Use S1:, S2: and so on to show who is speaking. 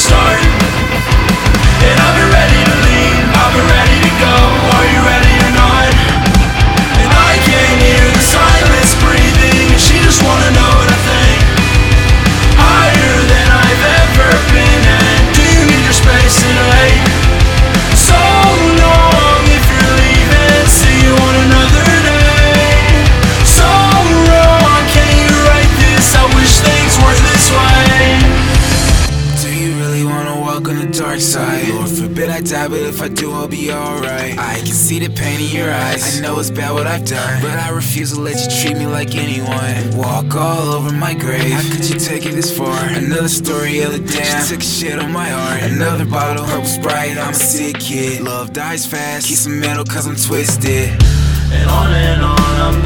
S1: start.
S2: Side? Lord forbid I die, but if I do, I'll be alright. I can see the pain in your eyes. I know it's bad what I've done, but I refuse to let you treat me like anyone. Walk all over my grave. How could you take it this far? Another story of the damn. She took a shit on my heart. Another bottle, purple sprite. I'm a sick kid. Love dies fast. Keep some metal cause I'm twisted.
S1: And on and on, I'm